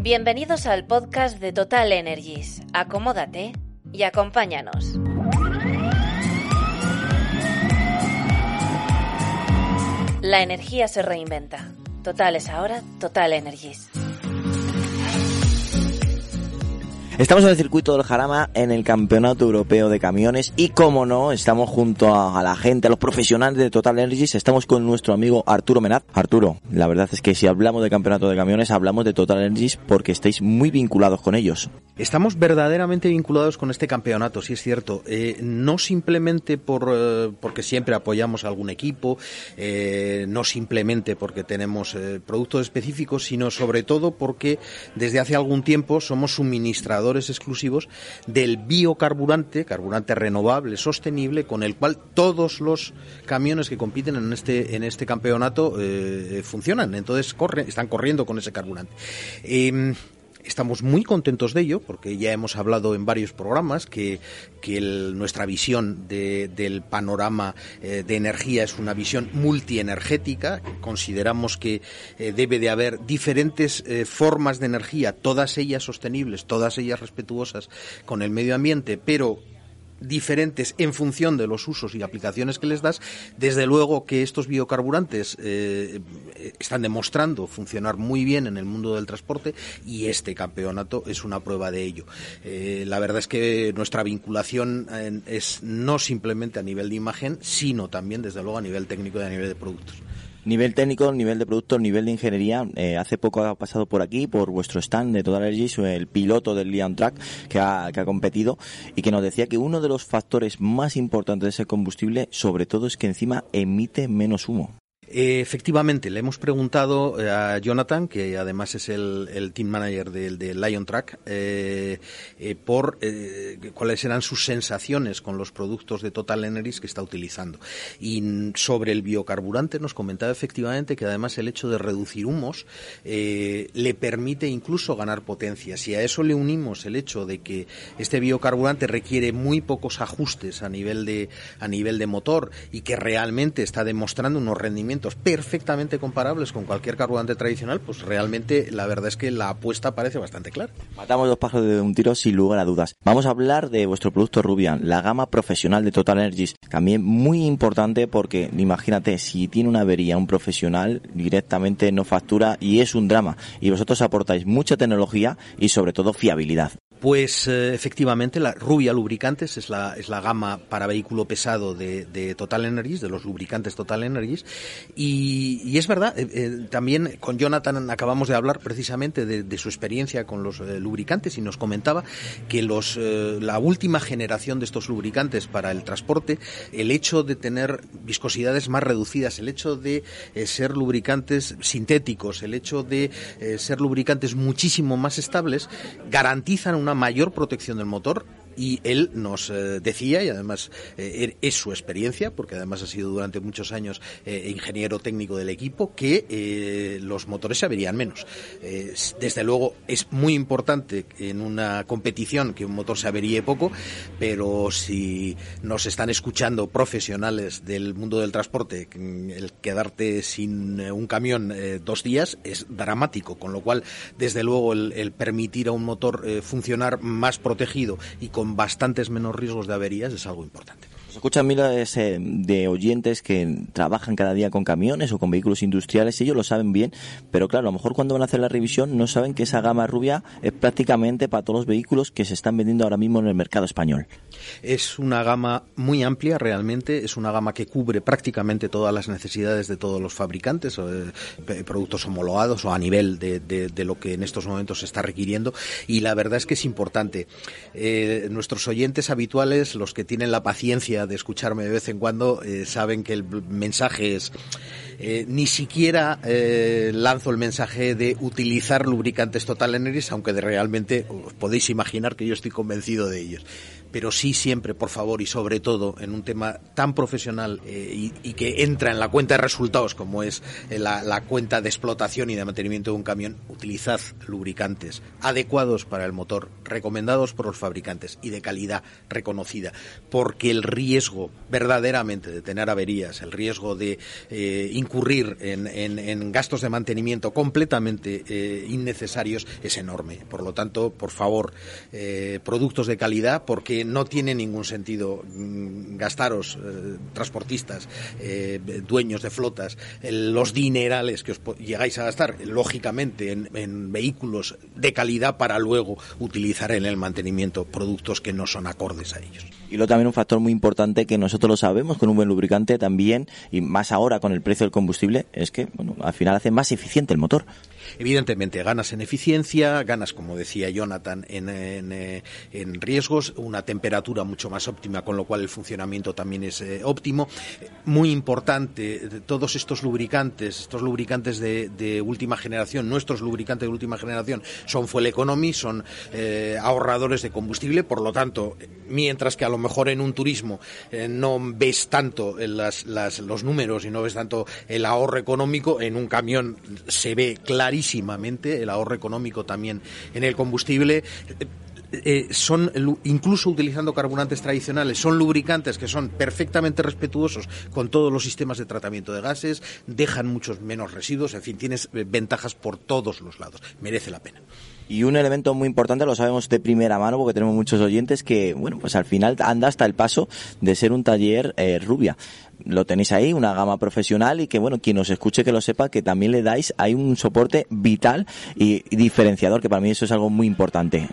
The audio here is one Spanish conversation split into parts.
Bienvenidos al podcast de Total Energies. Acomódate y acompáñanos. La energía se reinventa. Total es ahora Total Energies. Estamos en el circuito del Jarama en el Campeonato Europeo de Camiones y como no, estamos junto a, la gente, a los profesionales de Total Energies, estamos con nuestro amigo Arturo Menat. Arturo, la verdad es que si hablamos de Campeonato de Camiones, hablamos de Total Energies porque estáis muy vinculados con ellos. Estamos verdaderamente vinculados con este campeonato, sí es cierto. Eh, no simplemente por, eh, porque siempre apoyamos a algún equipo, eh, no simplemente porque tenemos productos específicos, sino sobre todo porque desde hace algún tiempo somos suministradores exclusivos del biocarburante, carburante renovable, sostenible, con el cual todos los camiones que compiten en este, en este campeonato eh, funcionan. Entonces corren, están corriendo con ese carburante. Em, estamos muy contentos de ello porque ya hemos hablado en varios programas que, nuestra visión del panorama eh, de energía es una visión multienergética. Consideramos que eh, debe de haber diferentes eh, formas de energía, todas ellas sostenibles, todas ellas respetuosas con el medio ambiente, pero diferentes en función de los usos y aplicaciones que les das, desde luego que estos biocarburantes eh, están demostrando funcionar muy bien en el mundo del transporte y este campeonato es una prueba de ello. Eh, la verdad es que nuestra vinculación eh, es no simplemente a nivel de imagen, sino también, desde luego, a nivel técnico y a nivel de productos. Nivel técnico, nivel de producto, nivel de ingeniería. Eh, hace poco ha pasado por aquí, por vuestro stand de Total Energies, el piloto del Leon Track que ha, que ha competido y que nos decía que uno de los factores más importantes de ese combustible, sobre todo, es que encima emite menos humo. Eh, efectivamente, le hemos preguntado eh, a Jonathan, que además es el, team manager del de Lion Track, eh, por cuáles eran sus sensaciones con los productos de Total Energies que está utilizando. Y sobre el biocarburante nos comentaba efectivamente que además el hecho de reducir humos le permite incluso ganar potencia. Si a eso le unimos el hecho de que este biocarburante requiere muy pocos ajustes a nivel de, a nivel de motor y que realmente está demostrando unos rendimientos perfectamente comparables con cualquier carburante tradicional, pues realmente la verdad es que la apuesta parece bastante clara. Matamos dos pájaros de un tiro sin lugar a dudas. Vamos a hablar de vuestro producto Rubian, la gama profesional de Total Energies. También muy importante porque imagínate, si tiene una avería un profesional, directamente no factura y es un drama. Y vosotros aportáis mucha tecnología y sobre todo fiabilidad. Pues eh, efectivamente, la Rubia Lubricantes es la, es la gama para vehículo pesado de, de Total Energies, de los lubricantes Total Energies. Y, y es verdad, eh, eh, también con Jonathan acabamos de hablar precisamente de, de su experiencia con los lubricantes y nos comentaba que los, la última generación de estos lubricantes para el transporte, el hecho de tener viscosidades más reducidas, el hecho de ser lubricantes sintéticos, el hecho de ser lubricantes muchísimo más estables, garantizan un una mayor protección del motor y él nos eh, decía, y además eh, er, es su experiencia, porque además ha sido durante muchos años eh, ingeniero técnico del equipo, que los motores se averían menos. desde luego es muy importante en una competición que un motor se averíe poco, pero si nos están escuchando profesionales del mundo del transporte, el quedarte sin un camión dos días es dramático, con lo cual, desde luego, el, el permitir a un motor funcionar más protegido y con bastantes menos riesgos de averías es algo importante escuchan miles eh, de oyentes que trabajan cada día con camiones o con vehículos industriales ellos lo saben bien, pero claro, a lo mejor cuando van a hacer la revisión no saben que esa gama rubia es prácticamente para todos los vehículos que se están vendiendo ahora mismo en el mercado español. Es una gama muy amplia realmente, es una gama que cubre prácticamente todas las necesidades de todos los fabricantes, eh, productos homologados o a nivel de, lo que en estos momentos se está requiriendo y la verdad es que es importante. Eh, nuestros oyentes habituales, los que tienen la paciencia de escucharme de vez en cuando, eh, saben que el mensaje es ni siquiera lanzo el mensaje de utilizar lubricantes Total Energies, aunque de realmente os podéis imaginar que yo estoy convencido de ellos pero sí siempre, por favor, y sobre todo en un tema tan profesional eh, y, que entra en la cuenta de resultados como es eh, la, cuenta de explotación y de mantenimiento de un camión, utilizad lubricantes adecuados para el motor, recomendados por los fabricantes y de calidad reconocida, porque el riesgo verdaderamente de tener averías, el riesgo de eh, incurrir en, gastos de mantenimiento completamente innecesarios es enorme. Por lo tanto, por favor, productos de calidad, porque no tiene ningún sentido mm, gastaros, eh, transportistas, eh, dueños de flotas, los dinerales que os llegáis a gastar, lógicamente, en, vehículos de calidad para luego utilizar en el mantenimiento productos que no son acordes a ellos. Y luego también un factor muy importante que nosotros lo sabemos con un buen lubricante también, y más ahora con el precio del combustible, es que bueno, al final hace más eficiente el motor. Evidentemente, ganas en eficiencia, ganas, como decía Jonathan, en, eh, riesgos, una temperatura mucho más óptima, con lo cual el funcionamiento también es eh, óptimo. Muy importante, todos estos lubricantes, estos lubricantes de, última generación, nuestros lubricantes de última generación, son fuel economy, son eh, ahorradores de combustible, por lo tanto, mientras que a lo mejor en un turismo no ves tanto los números y no ves tanto el ahorro económico, en un camión se ve clarísimo el ahorro económico también en el combustible. Eh, son incluso utilizando carburantes tradicionales, son lubricantes que son perfectamente respetuosos con todos los sistemas de tratamiento de gases, dejan muchos menos residuos, en fin, tienes eh, ventajas por todos los lados. Merece la pena. Y un elemento muy importante, lo sabemos de primera mano porque tenemos muchos oyentes, que, bueno, pues al final anda hasta el paso de ser un taller eh, rubia lo tenéis ahí, una gama profesional y que, bueno, quien os escuche que lo sepa, que también le dais, hay un soporte vital y diferenciador, que para mí eso es algo muy importante.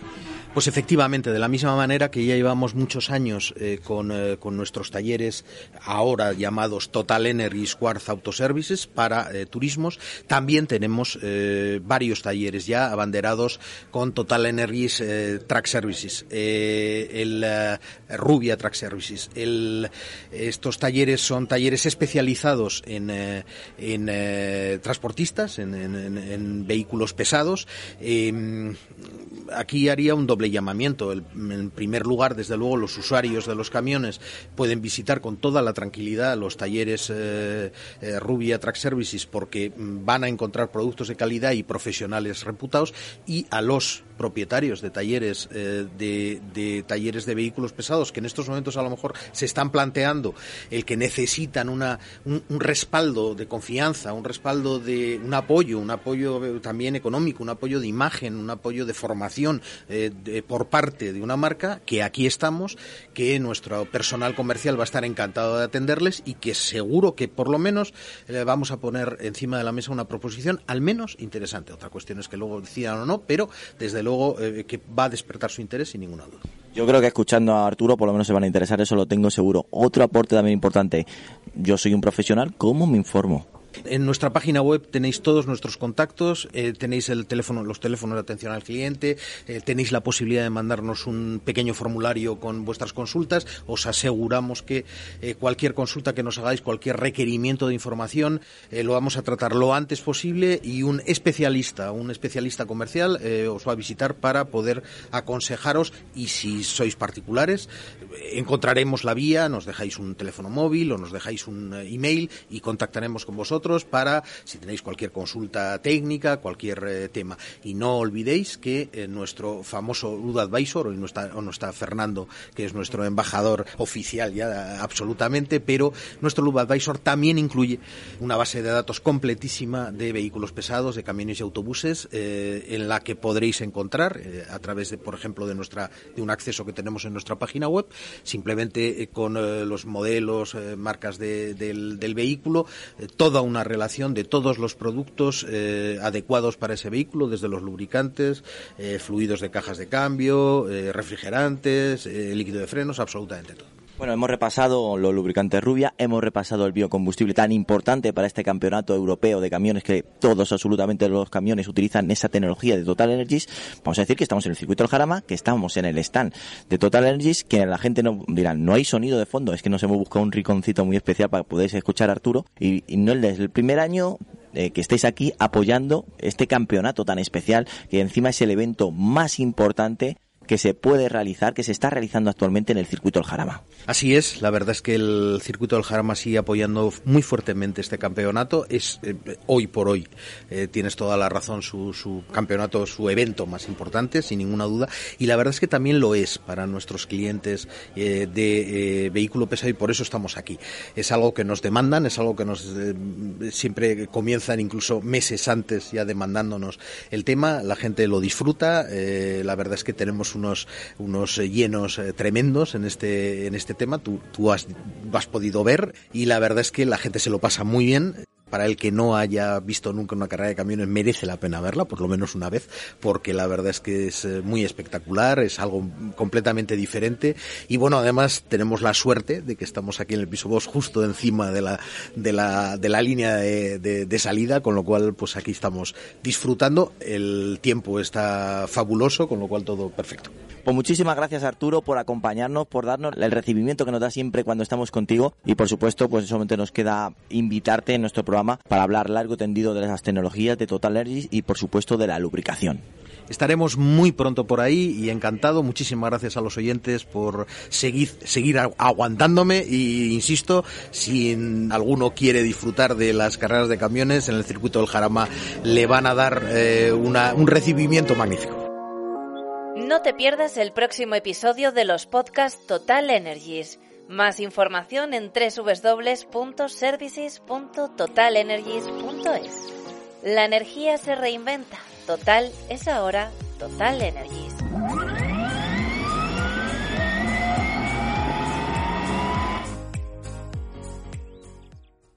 Pues efectivamente, de la misma manera que ya llevamos muchos años eh, con, eh, con, nuestros talleres ahora llamados Total Energy Quartz Autoservices para eh, turismos, también tenemos varios talleres ya abanderados con Total Energy Track Services, el Rubia Track Services. Estos talleres son talleres especializados en, en transportistas, en, en, vehículos pesados. Em, aquí haría un doble llamamiento. en primer lugar, desde luego, los usuarios de los camiones pueden visitar con toda la tranquilidad los talleres eh, eh, Rubia Track Services porque mm, van a encontrar productos de calidad y profesionales reputados y a los propietarios de talleres eh, de, talleres de vehículos pesados que en estos momentos a lo mejor se están planteando el que necesitan una, un, respaldo de confianza, un respaldo de un apoyo, un apoyo también económico, un apoyo de imagen, un apoyo de formación por parte de una marca que aquí estamos, que nuestro personal comercial va a estar encantado de atenderles y que seguro que por lo menos eh, vamos a poner encima de la mesa una proposición al menos interesante. Otra cuestión es que luego decidan o no, pero desde luego eh, que va a despertar su interés sin ninguna duda. Yo creo que escuchando a Arturo por lo menos se van a interesar, eso lo tengo seguro. Otro aporte también importante, yo soy un profesional, ¿cómo me informo? En nuestra página web tenéis todos nuestros contactos, eh, tenéis el teléfono, los teléfonos de atención al cliente, eh, tenéis la posibilidad de mandarnos un pequeño formulario con vuestras consultas. Os aseguramos que eh, cualquier consulta que nos hagáis, cualquier requerimiento de información, lo vamos a tratar lo antes posible y un especialista, un especialista comercial, os va a visitar para poder aconsejaros y si sois particulares, encontraremos la vía, nos dejáis un teléfono móvil o nos dejáis un email y contactaremos con vosotros para si tenéis cualquier consulta técnica, cualquier eh, tema. Y no olvidéis que eh, nuestro famoso Lud Advisor, hoy no está, no está Fernando, que es nuestro embajador oficial ya absolutamente, pero nuestro Lud Advisor también incluye una base de datos completísima de vehículos pesados, de camiones y autobuses, eh, en la que podréis encontrar a través de, por ejemplo, de nuestra de un acceso que tenemos en nuestra página web, simplemente con los modelos, marcas del, del, vehículo, toda una relación de todos los productos eh, adecuados para ese vehículo, desde los lubricantes, eh, fluidos de cajas de cambio, eh, refrigerantes, líquido de frenos, absolutamente todo. Bueno, hemos repasado los lubricantes rubia, hemos repasado el biocombustible tan importante para este campeonato europeo de camiones que todos, absolutamente los camiones utilizan esa tecnología de Total Energies. Vamos a decir que estamos en el circuito del Jarama, que estamos en el stand de Total Energies, que la gente no dirá, no hay sonido de fondo, es que nos hemos buscado un riconcito muy especial para podáis escuchar a Arturo y, no desde el primer año eh, que estéis aquí apoyando este campeonato tan especial, que encima es el evento más importante que se puede realizar, que se está realizando actualmente en el circuito del Jarama. Así es, la verdad es que el circuito del Jarama sigue apoyando muy fuertemente este campeonato. Es eh, hoy por hoy, eh, tienes toda la razón, su, campeonato, su evento más importante, sin ninguna duda. Y la verdad es que también lo es para nuestros clientes eh, de vehículo pesado y por eso estamos aquí. Es algo que nos demandan, es algo que nos siempre comienzan incluso meses antes ya demandándonos el tema. La gente lo disfruta. la verdad es que tenemos unos, unos eh, llenos eh, tremendos en este, en este tema. Tú, tú has, has podido ver y la verdad es que la gente se lo pasa muy bien para el que no haya visto nunca una carrera de camiones merece la pena verla, por lo menos una vez, porque la verdad es que es eh, muy espectacular, es algo completamente diferente. Y bueno, además tenemos la suerte de que estamos aquí en el piso 2 justo encima de la, de la, de la línea de, de salida, con lo cual pues aquí estamos disfrutando, el tiempo está fabuloso, con lo cual todo perfecto. Pues muchísimas gracias Arturo por acompañarnos, por darnos el recibimiento que nos da siempre cuando estamos contigo. Y por supuesto pues solamente nos queda invitarte en nuestro programa para hablar largo y tendido de las tecnologías de Total Energies y por supuesto de la lubricación. Estaremos muy pronto por ahí y encantado. Muchísimas gracias a los oyentes por seguir, seguir aguantándome y insisto, si alguno quiere disfrutar de las carreras de camiones en el circuito del Jarama le van a dar eh, un recibimiento magnífico. No te pierdas el próximo episodio de los podcasts Total Energies. Más información en www.services.totalenergies.es. La energía se reinventa. Total es ahora Total Energies.